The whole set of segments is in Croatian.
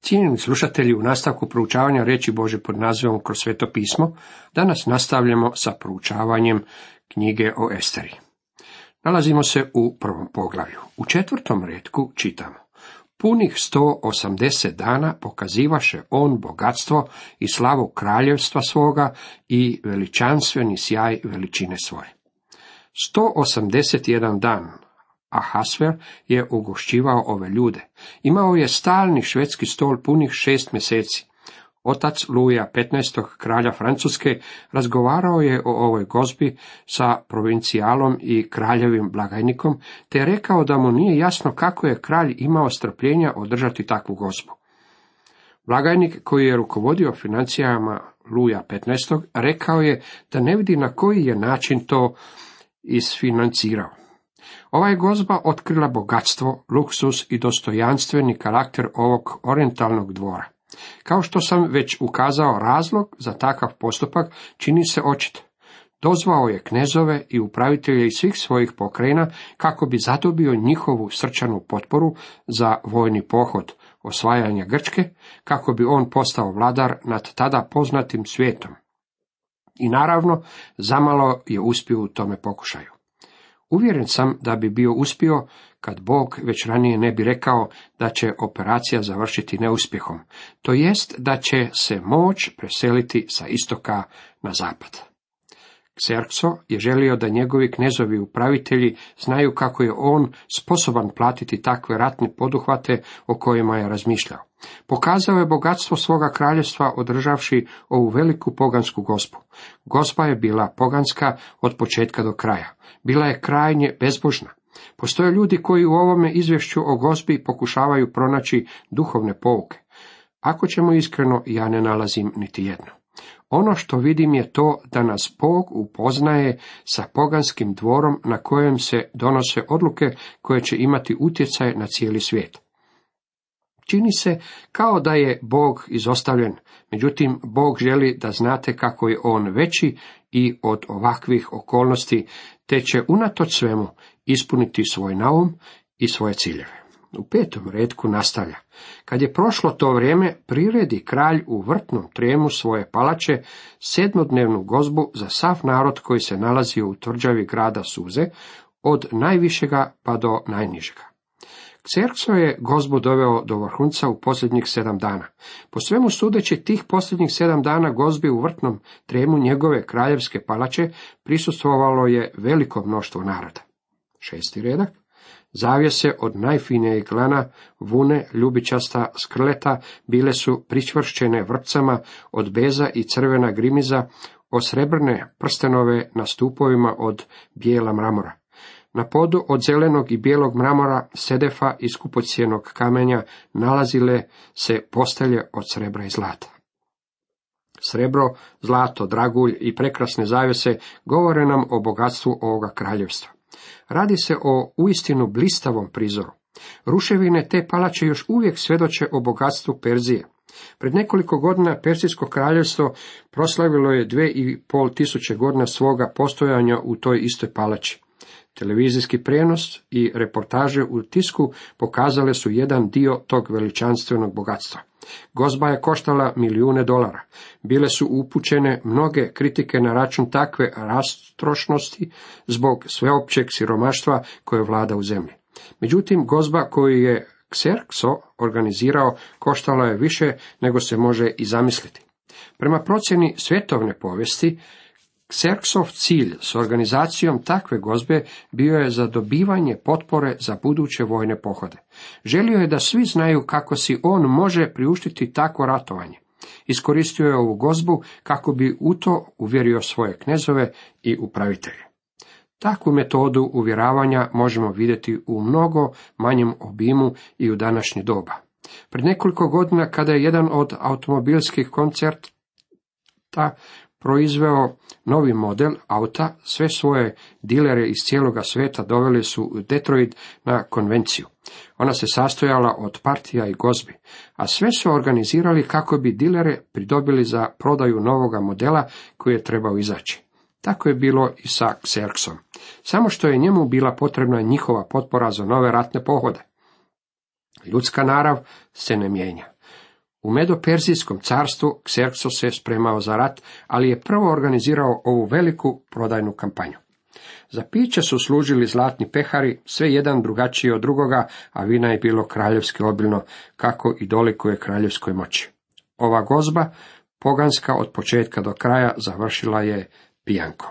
Cijenjeni slušatelji, u nastavku proučavanja reći Bože pod nazivom kroz sveto pismo, danas nastavljamo sa proučavanjem knjige o Esteri. Nalazimo se u prvom poglavlju. U četvrtom redku čitamo. Punih 180 dana pokazivaše on bogatstvo i slavu kraljevstva svoga i veličanstveni sjaj veličine svoje. 181 dan Ahasver je ugošćivao ove ljude. Imao je stalni švedski stol punih šest mjeseci. Otac Luja XV. kralja Francuske razgovarao je o ovoj gozbi sa provincijalom i kraljevim blagajnikom, te je rekao da mu nije jasno kako je kralj imao strpljenja održati takvu gozbu. Blagajnik koji je rukovodio financijama Luja XV. rekao je da ne vidi na koji je način to isfinancirao. Ova je gozba otkrila bogatstvo, luksus i dostojanstveni karakter ovog orientalnog dvora. Kao što sam već ukazao razlog za takav postupak čini se očit. Dozvao je knezove i upravitelje iz svih svojih pokrajina kako bi zadobio njihovu srčanu potporu za vojni pohod osvajanja Grčke, kako bi on postao vladar nad tada poznatim svijetom. I naravno, zamalo je uspio u tome pokušaju. Uvjeren sam da bi bio uspio kad Bog već ranije ne bi rekao da će operacija završiti neuspjehom, to jest da će se moć preseliti sa istoka na zapad. Xerxo je želio da njegovi knezovi upravitelji znaju kako je on sposoban platiti takve ratne poduhvate o kojima je razmišljao. Pokazao je bogatstvo svoga kraljevstva održavši ovu veliku pogansku gospu. Gospa je bila poganska od početka do kraja. Bila je krajnje bezbožna. Postoje ljudi koji u ovome izvješću o gospi pokušavaju pronaći duhovne pouke. Ako ćemo iskreno, ja ne nalazim niti jedno. Ono što vidim je to da nas Bog upoznaje sa poganskim dvorom na kojem se donose odluke koje će imati utjecaj na cijeli svijet. Čini se kao da je Bog izostavljen, međutim Bog želi da znate kako je On veći i od ovakvih okolnosti, te će unatoč svemu ispuniti svoj naum i svoje ciljeve. U petom redku nastavlja. Kad je prošlo to vrijeme, priredi kralj u vrtnom trijemu svoje palače sedmodnevnu gozbu za sav narod koji se nalazio u tvrđavi grada Suze, od najvišega pa do najnižega. Kserkso je gozbu doveo do vrhunca u posljednjih sedam dana. Po svemu sudeći tih posljednjih sedam dana gozbi u vrtnom tremu njegove kraljevske palače prisustvovalo je veliko mnoštvo naroda. Šesti redak. Zavjese od najfinijeg glana, vune, ljubičasta, skrleta, bile su pričvršćene vrpcama od beza i crvena grimiza, osrebrne prstenove na stupovima od bijela mramora. Na podu od zelenog i bijelog mramora, sedefa i skupocijenog kamenja nalazile se postelje od srebra i zlata. Srebro, zlato, dragulj i prekrasne zavjese govore nam o bogatstvu ovoga kraljevstva. Radi se o uistinu blistavom prizoru. Ruševine te palače još uvijek svjedoče o bogatstvu Perzije. Pred nekoliko godina Persijsko kraljevstvo proslavilo je dve i pol tisuće godina svoga postojanja u toj istoj palači. Televizijski prijenos i reportaže u tisku pokazale su jedan dio tog veličanstvenog bogatstva. Gozba je koštala milijune dolara. Bile su upućene mnoge kritike na račun takve rastrošnosti zbog sveopćeg siromaštva koje vlada u zemlji. Međutim, gozba koju je Xerxo organizirao koštala je više nego se može i zamisliti. Prema procjeni svjetovne povijesti, Kserksov cilj s organizacijom takve gozbe bio je za dobivanje potpore za buduće vojne pohode. Želio je da svi znaju kako si on može priuštiti takvo ratovanje. Iskoristio je ovu gozbu kako bi u to uvjerio svoje knezove i upravitelje. Takvu metodu uvjeravanja možemo vidjeti u mnogo manjem obimu i u današnje doba. Pred nekoliko godina kada je jedan od automobilskih koncerta proizveo novi model auta, sve svoje dilere iz cijeloga svijeta doveli su u Detroit na konvenciju. Ona se sastojala od partija i gozbi, a sve su organizirali kako bi dilere pridobili za prodaju novoga modela koji je trebao izaći. Tako je bilo i sa Xerxom. Samo što je njemu bila potrebna njihova potpora za nove ratne pohode. Ljudska narav se ne mijenja. U Medoperzijskom carstvu Xerxos se spremao za rat, ali je prvo organizirao ovu veliku prodajnu kampanju. Za piće su služili zlatni pehari, sve jedan drugačiji od drugoga, a vina je bilo kraljevski obilno, kako i dolikuje kraljevskoj moći. Ova gozba, poganska od početka do kraja, završila je pijankom.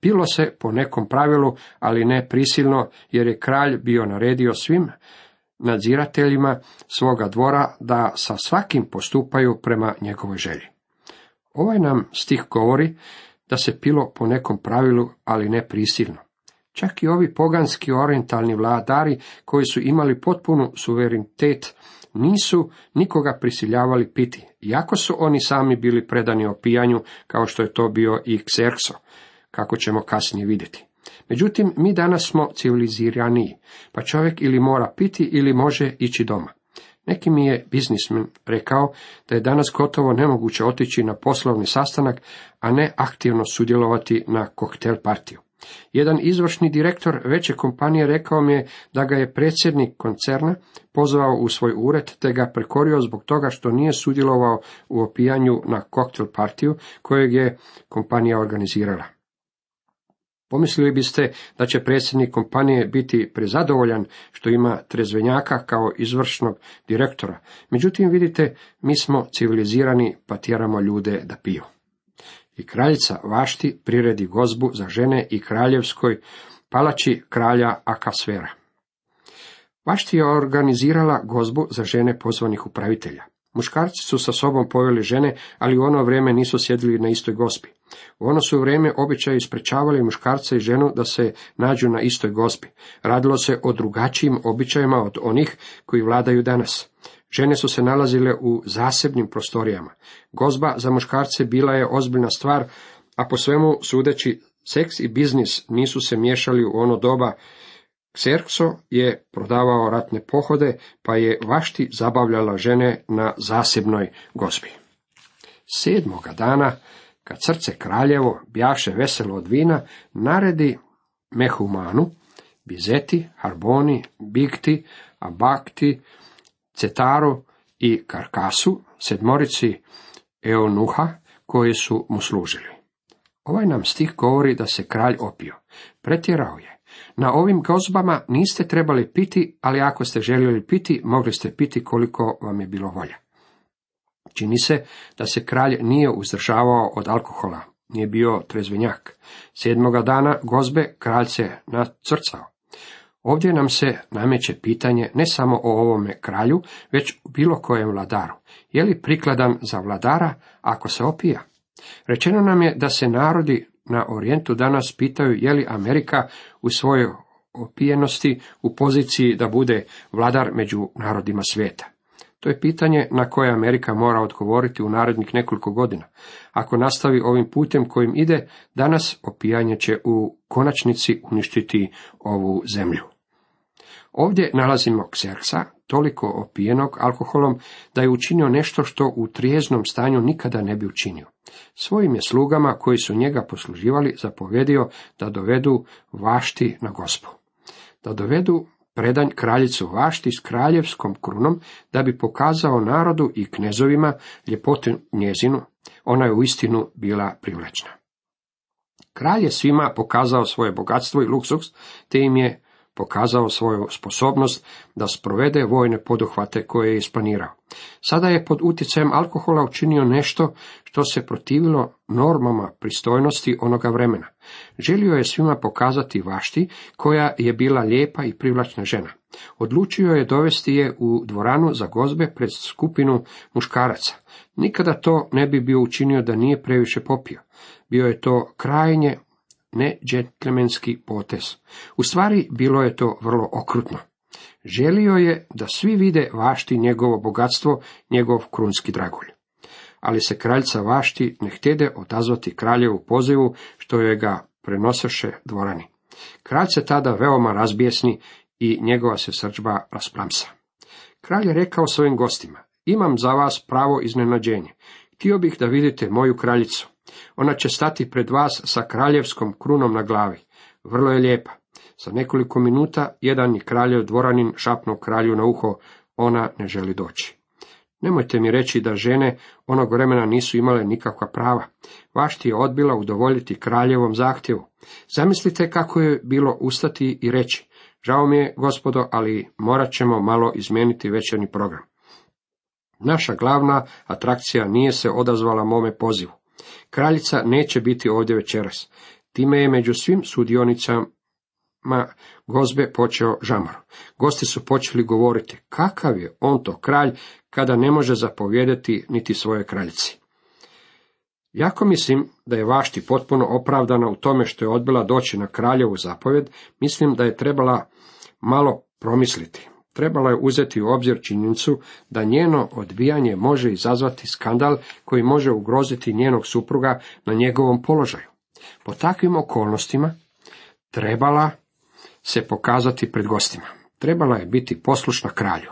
Pilo se po nekom pravilu, ali ne prisilno, jer je kralj bio naredio svim nadzirateljima svoga dvora da sa svakim postupaju prema njegovoj želji. Ovaj nam stih govori da se pilo po nekom pravilu, ali ne prisilno. Čak i ovi poganski orientalni vladari koji su imali potpunu suverenitet nisu nikoga prisiljavali piti, iako su oni sami bili predani opijanju kao što je to bio i Xerxo, kako ćemo kasnije vidjeti. Međutim, mi danas smo civiliziraniji, pa čovjek ili mora piti ili može ići doma. Neki mi je biznismen rekao da je danas gotovo nemoguće otići na poslovni sastanak, a ne aktivno sudjelovati na koktel partiju. Jedan izvršni direktor veće kompanije rekao mi je da ga je predsjednik koncerna pozvao u svoj ured te ga prekorio zbog toga što nije sudjelovao u opijanju na koktel partiju kojeg je kompanija organizirala. Pomislili biste da će predsjednik kompanije biti prezadovoljan što ima trezvenjaka kao izvršnog direktora. Međutim, vidite, mi smo civilizirani pa tjeramo ljude da piju. I kraljica Vašti priredi gozbu za žene i kraljevskoj palači kralja Akasvera. Vašti je organizirala gozbu za žene pozvanih upravitelja. Muškarci su sa sobom poveli žene, ali u ono vrijeme nisu sjedili na istoj gospi. U ono su vrijeme običaji sprečavali muškarca i ženu da se nađu na istoj gospi. Radilo se o drugačijim običajima od onih koji vladaju danas. Žene su se nalazile u zasebnim prostorijama. Gozba za muškarce bila je ozbiljna stvar, a po svemu sudeći seks i biznis nisu se miješali u ono doba Xerxo je prodavao ratne pohode, pa je vašti zabavljala žene na zasebnoj gozbi. Sedmoga dana, kad srce kraljevo bjaše veselo od vina, naredi Mehumanu, Bizeti, Harboni, Bigti, Abakti, Cetaru i Karkasu, sedmorici Eunuha, koji su mu služili. Ovaj nam stih govori da se kralj opio. Pretjerao je. Na ovim gozbama niste trebali piti, ali ako ste željeli piti, mogli ste piti koliko vam je bilo volja. Čini se da se kralj nije uzdržavao od alkohola, nije bio trezvenjak. Sedmoga dana gozbe kralj se nacrcao. Ovdje nam se nameće pitanje ne samo o ovome kralju, već o bilo kojem vladaru. Je li prikladan za vladara ako se opija? Rečeno nam je da se narodi na Orijentu danas pitaju je li Amerika u svojoj opijenosti u poziciji da bude vladar među narodima svijeta. To je pitanje na koje Amerika mora odgovoriti u narednih nekoliko godina. Ako nastavi ovim putem kojim ide, danas opijanje će u konačnici uništiti ovu zemlju. Ovdje nalazimo Xerxa, toliko opijenog alkoholom da je učinio nešto što u trijeznom stanju nikada ne bi učinio. Svojim je slugama koji su njega posluživali zapovjedio da dovedu vašti na gospu. Da dovedu predanj kraljicu vašti s kraljevskom krunom da bi pokazao narodu i knezovima ljepotu njezinu, ona je uistinu bila privlečna. Kralj je svima pokazao svoje bogatstvo i luksus, te im je pokazao svoju sposobnost da sprovede vojne poduhvate koje je isplanirao. Sada je pod utjecajem alkohola učinio nešto što se protivilo normama pristojnosti onoga vremena. Želio je svima pokazati vašti koja je bila lijepa i privlačna žena. Odlučio je dovesti je u dvoranu za gozbe pred skupinu muškaraca. Nikada to ne bi bio učinio da nije previše popio. Bio je to krajnje ne džentlmenski potez. U stvari bilo je to vrlo okrutno. Želio je da svi vide vašti njegovo bogatstvo, njegov krunski dragulj. Ali se kraljca vašti ne htjede odazvati kraljevu pozivu, što je ga prenosaše dvorani. Kralj se tada veoma razbijesni i njegova se srđba rasplamsa. Kralj je rekao svojim gostima, imam za vas pravo iznenađenje. Htio bih da vidite moju kraljicu. Ona će stati pred vas sa kraljevskom krunom na glavi. Vrlo je lijepa. Za nekoliko minuta jedan je kraljev dvoranin šapnuo kralju na uho, ona ne želi doći. Nemojte mi reći da žene onog vremena nisu imale nikakva prava. Vašti je odbila udovoljiti kraljevom zahtjevu. Zamislite kako je bilo ustati i reći, žao mi je, gospodo, ali morat ćemo malo izmijeniti večerni program. Naša glavna atrakcija nije se odazvala mome pozivu. Kraljica neće biti ovdje večeras. Time je među svim sudionicama gozbe počeo žamor. Gosti su počeli govoriti, kakav je on to kralj, kada ne može zapovjedati niti svoje kraljici. Jako mislim da je Vašti potpuno opravdana u tome što je odbila doći na kraljevu zapovjed, mislim da je trebala malo promisliti. Trebala je uzeti u obzir činjenicu da njeno odbijanje može izazvati skandal koji može ugroziti njenog supruga na njegovom položaju. Po takvim okolnostima trebala se pokazati pred gostima. Trebala je biti poslušna kralju.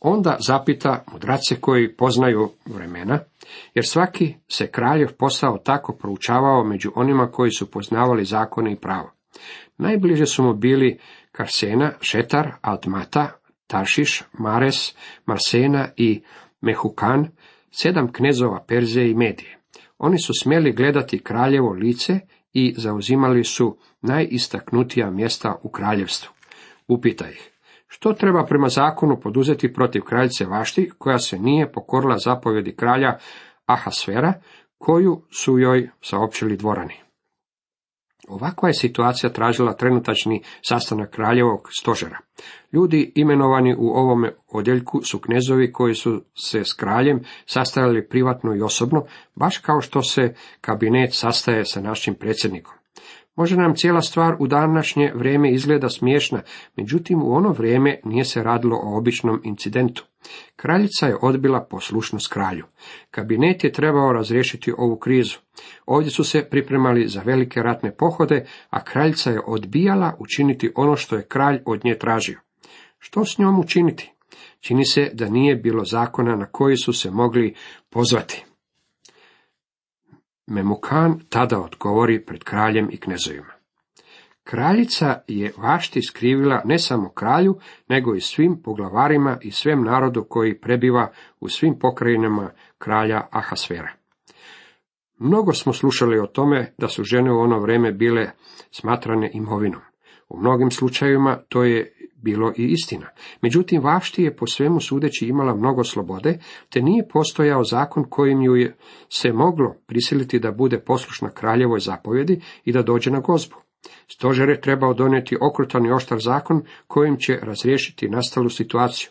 Onda zapita mudrace koji poznaju vremena, jer svaki se kraljev posao tako proučavao među onima koji su poznavali zakone i pravo. Najbliže su mu bili Karsena, Šetar, Altmata, Taršiš, Mares, Marsena i Mehukan, sedam knezova Perzije i Medije. Oni su smjeli gledati kraljevo lice i zauzimali su najistaknutija mjesta u kraljevstvu. Upita ih, što treba prema zakonu poduzeti protiv kraljice Vašti, koja se nije pokorila zapovjedi kralja Ahasvera, koju su joj saopćili dvorani? Ovakva je situacija tražila trenutačni sastanak kraljevog stožera. Ljudi imenovani u ovome odjeljku su knezovi koji su se s kraljem sastajali privatno i osobno, baš kao što se kabinet sastaje sa našim predsjednikom. Može nam cijela stvar u današnje vrijeme izgleda smiješna, međutim u ono vrijeme nije se radilo o običnom incidentu. Kraljica je odbila poslušnost kralju. Kabinet je trebao razriješiti ovu krizu. Ovdje su se pripremali za velike ratne pohode, a kraljica je odbijala učiniti ono što je kralj od nje tražio. Što s njom učiniti? Čini se da nije bilo zakona na koji su se mogli pozvati. Memukan tada odgovori pred kraljem i knezovima. Kraljica je vašti skrivila ne samo kralju, nego i svim poglavarima i svem narodu koji prebiva u svim pokrajinama kralja Ahasvera. Mnogo smo slušali o tome da su žene u ono vrijeme bile smatrane imovinom. U mnogim slučajevima to je bilo i istina. Međutim, Vašti je po svemu sudeći imala mnogo slobode, te nije postojao zakon kojim ju je se moglo prisiliti da bude poslušna kraljevoj zapovjedi i da dođe na gozbu. Stožer je trebao donijeti okrutan i oštar zakon kojim će razriješiti nastalu situaciju.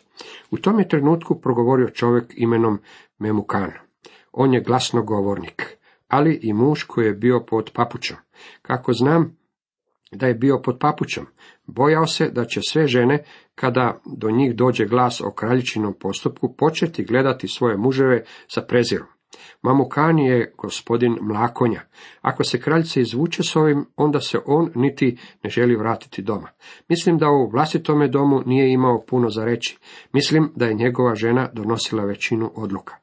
U tom je trenutku progovorio čovjek imenom Memukan. On je glasnogovornik, ali i muž koji je bio pod papučom. Kako znam da je bio pod papučom, bojao se da će sve žene, kada do njih dođe glas o kraljičinom postupku, početi gledati svoje muževe sa prezirom. Mamukan je gospodin mlakonja. Ako se kraljica izvuče s ovim, onda se on niti ne želi vratiti doma. Mislim da u vlastitome domu nije imao puno za reći. Mislim da je njegova žena donosila većinu odluka.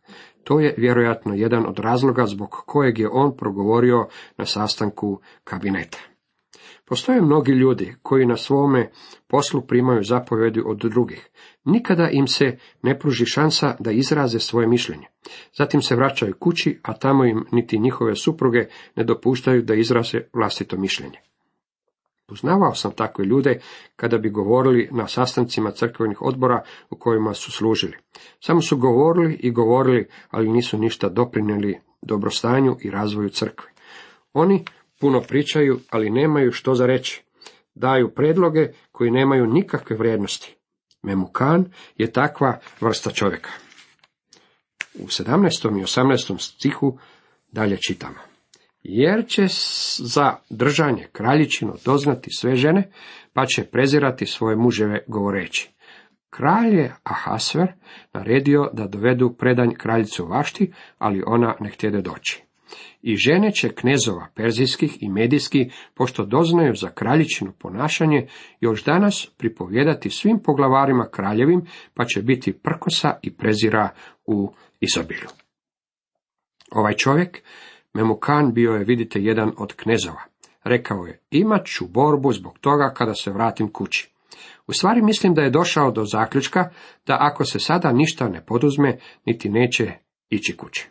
To je vjerojatno jedan od razloga zbog kojeg je on progovorio na sastanku kabineta. Postoje mnogi ljudi koji na svome poslu primaju zapovjedi od drugih. Nikada im se ne pruži šansa da izraze svoje mišljenje. Zatim se vraćaju kući, a tamo im niti njihove supruge ne dopuštaju da izraze vlastito mišljenje. Uznavao sam takve ljude kada bi govorili na sastancima crkvenih odbora u kojima su služili. Samo su govorili i govorili, ali nisu ništa doprinijeli dobrostanju i razvoju crkve. Oni puno pričaju, ali nemaju što za reći. Daju predloge koji nemaju nikakve vrijednosti. Memukan je takva vrsta čovjeka. U 17. i 18. stihu dalje čitamo. Jer će za držanje kraljičino doznati sve žene, pa će prezirati svoje muževe govoreći. Kralj je Ahasver naredio da dovedu predanj kraljicu Vašti, ali ona ne htjede doći. I žene će knezova perzijskih i medijskih, pošto doznaju za kraljičino ponašanje, još danas pripovjedati svim poglavarima kraljevim, pa će biti prkosa i prezira u izobilju. Ovaj čovjek, Memukan, bio je, vidite, jedan od knezova. Rekao je, imat ću borbu zbog toga kada se vratim kući. U stvari mislim da je došao do zaključka da ako se sada ništa ne poduzme, niti neće ići kući.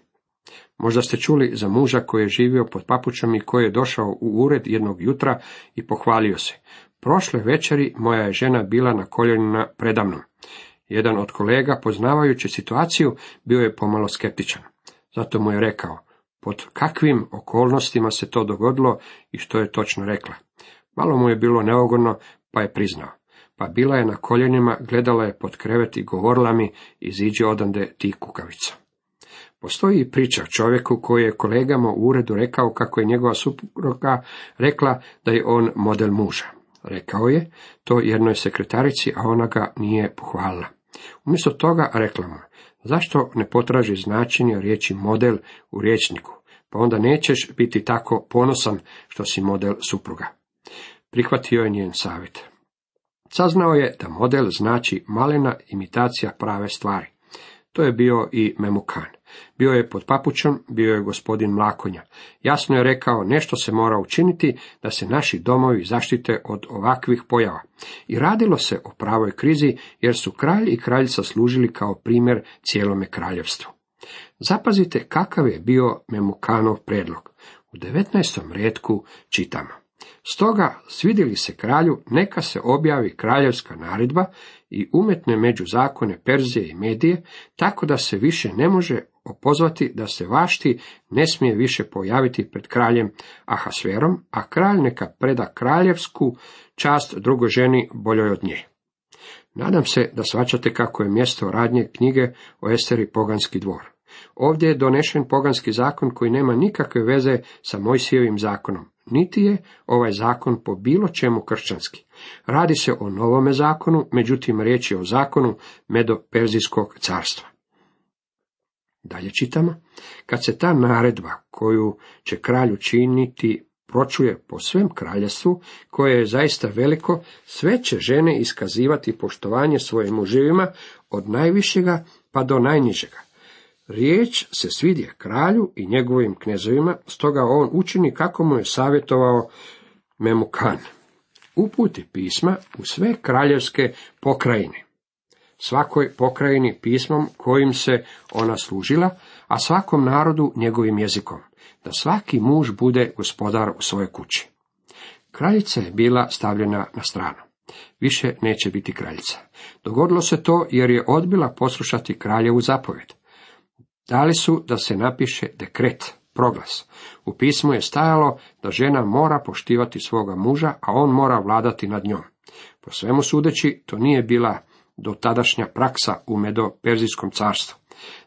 Možda ste čuli za muža koji je živio pod papučom i koji je došao u ured jednog jutra i pohvalio se. Prošle večeri moja je žena bila na koljenima predamnom. Jedan od kolega, poznavajući situaciju, bio je pomalo skeptičan. Zato mu je rekao, pod kakvim okolnostima se to dogodilo i što je točno rekla. Malo mu je bilo neugodno, pa je priznao. Pa bila je na koljenima, gledala je pod krevet i govorila mi, iziđi odande ti kukavica. Postoji priča čovjeku koji je kolegama u uredu rekao kako je njegova supruga rekla da je on model muža. Rekao je to jednoj sekretarici, a ona ga nije pohvalila. Umjesto toga rekla mu, zašto ne potraži značenje riječi model u riječniku, pa onda nećeš biti tako ponosan što si model supruga. Prihvatio je njen savjet. Saznao je da model znači malena imitacija prave stvari. To je bio i Memukan. Bio je pod papučom, bio je gospodin Mlakonja. Jasno je rekao, nešto se mora učiniti da se naši domovi zaštite od ovakvih pojava. I radilo se o pravoj krizi, jer su kralj i kraljica služili kao primjer cijelome kraljevstvu. Zapazite kakav je bio Memukanov predlog. U 19. redku čitamo. Stoga, svidjeli se kralju, neka se objavi kraljevska naredba i umetne među zakone Perzije i Medije, tako da se više ne može opozvati da se vašti ne smije više pojaviti pred kraljem Ahasverom, a kralj neka preda kraljevsku čast drugoj ženi boljoj od nje. Nadam se da svačate kako je mjesto radnje knjige o Esteri Poganski dvor. Ovdje je donešen poganski zakon koji nema nikakve veze sa Mojsijevim zakonom, niti je ovaj zakon po bilo čemu kršćanski. Radi se o novome zakonu, međutim riječ je o zakonu Medo-Perzijskog carstva. Dalje čitamo, kad se ta naredba koju će kralj učiniti pročuje po svem kraljestvu, koje je zaista veliko, sve će žene iskazivati poštovanje svojim muževima od najvišega pa do najnižega. Riječ se svidje kralju i njegovim knezovima, stoga on učini kako mu je savjetovao Memukan. Uputi pisma u sve kraljevske pokrajine. Svakoj pokrajini pismom kojim se ona služila, a svakom narodu njegovim jezikom, da svaki muž bude gospodar u svojoj kući. Kraljica je bila stavljena na stranu. Više neće biti kraljica. Dogodilo se to jer je odbila poslušati kraljevu zapovjed. Dali su da se napiše dekret, proglas. U pismu je stajalo da žena mora poštivati svoga muža, a on mora vladati nad njom. Po svemu sudeći, to nije bila do tadašnja praksa u Medo-Perzijskom carstvu.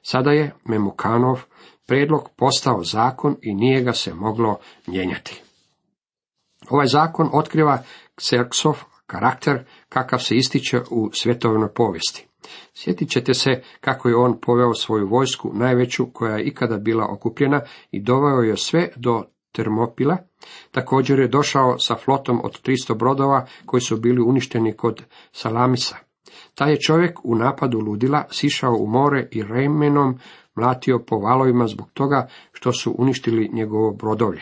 Sada je Memukanov predlog postao zakon i nije ga se moglo mijenjati. Ovaj zakon otkriva Kserksov karakter kakav se ističe u svjetovnoj povijesti. Sjetit ćete se kako je on poveo svoju vojsku, najveću koja je ikada bila okupljena, i doveo je sve do Termopila. Također je došao sa flotom od 300 brodova koji su bili uništeni kod Salamisa. Taj je čovjek u napadu ludila sišao u more i remenom mlatio po valovima zbog toga što su uništili njegovo brodovlje.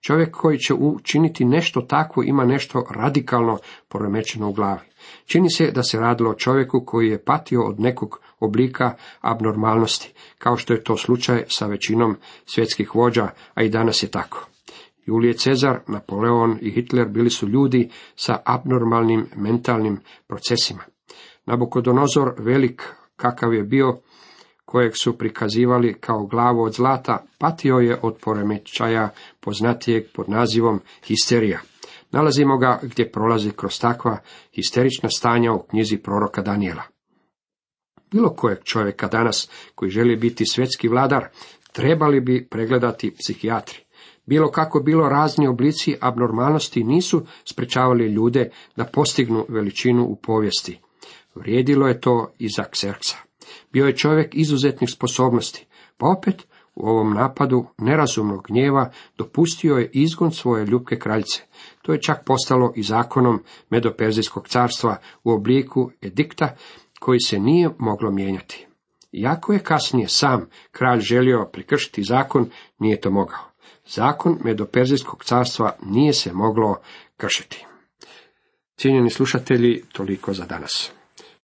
Čovjek koji će učiniti nešto takvo ima nešto radikalno poremećeno u glavi. Čini se da se radilo o čovjeku koji je patio od nekog oblika abnormalnosti, kao što je to slučaj sa većinom svjetskih vođa, a i danas je tako. Julije Cezar, Napoleon i Hitler bili su ljudi sa abnormalnim mentalnim procesima. Nabukodonozor, velik kakav je bio, kojeg su prikazivali kao glavu od zlata, patio je od poremećaja poznatijeg pod nazivom histerija. Nalazimo ga gdje prolazi kroz takva histerična stanja u knjizi proroka Daniela. Bilo kojeg čovjeka danas koji želi biti svjetski vladar, trebali bi pregledati psihijatri. Bilo kako bilo razni oblici abnormalnosti nisu sprečavali ljude da postignu veličinu u povijesti. Vrijedilo je to i za Kserksa. Bio je čovjek izuzetnih sposobnosti, pa opet u ovom napadu nerazumnog gnjeva dopustio je izgon svoje ljubke kraljice. To je čak postalo i zakonom Medoperzijskog carstva u obliku edikta koji se nije moglo mijenjati. Iako je kasnije sam kralj želio prekršiti zakon, nije to mogao. Zakon Medoperzijskog carstva nije se moglo kršiti. Cijenjeni slušatelji, toliko za danas.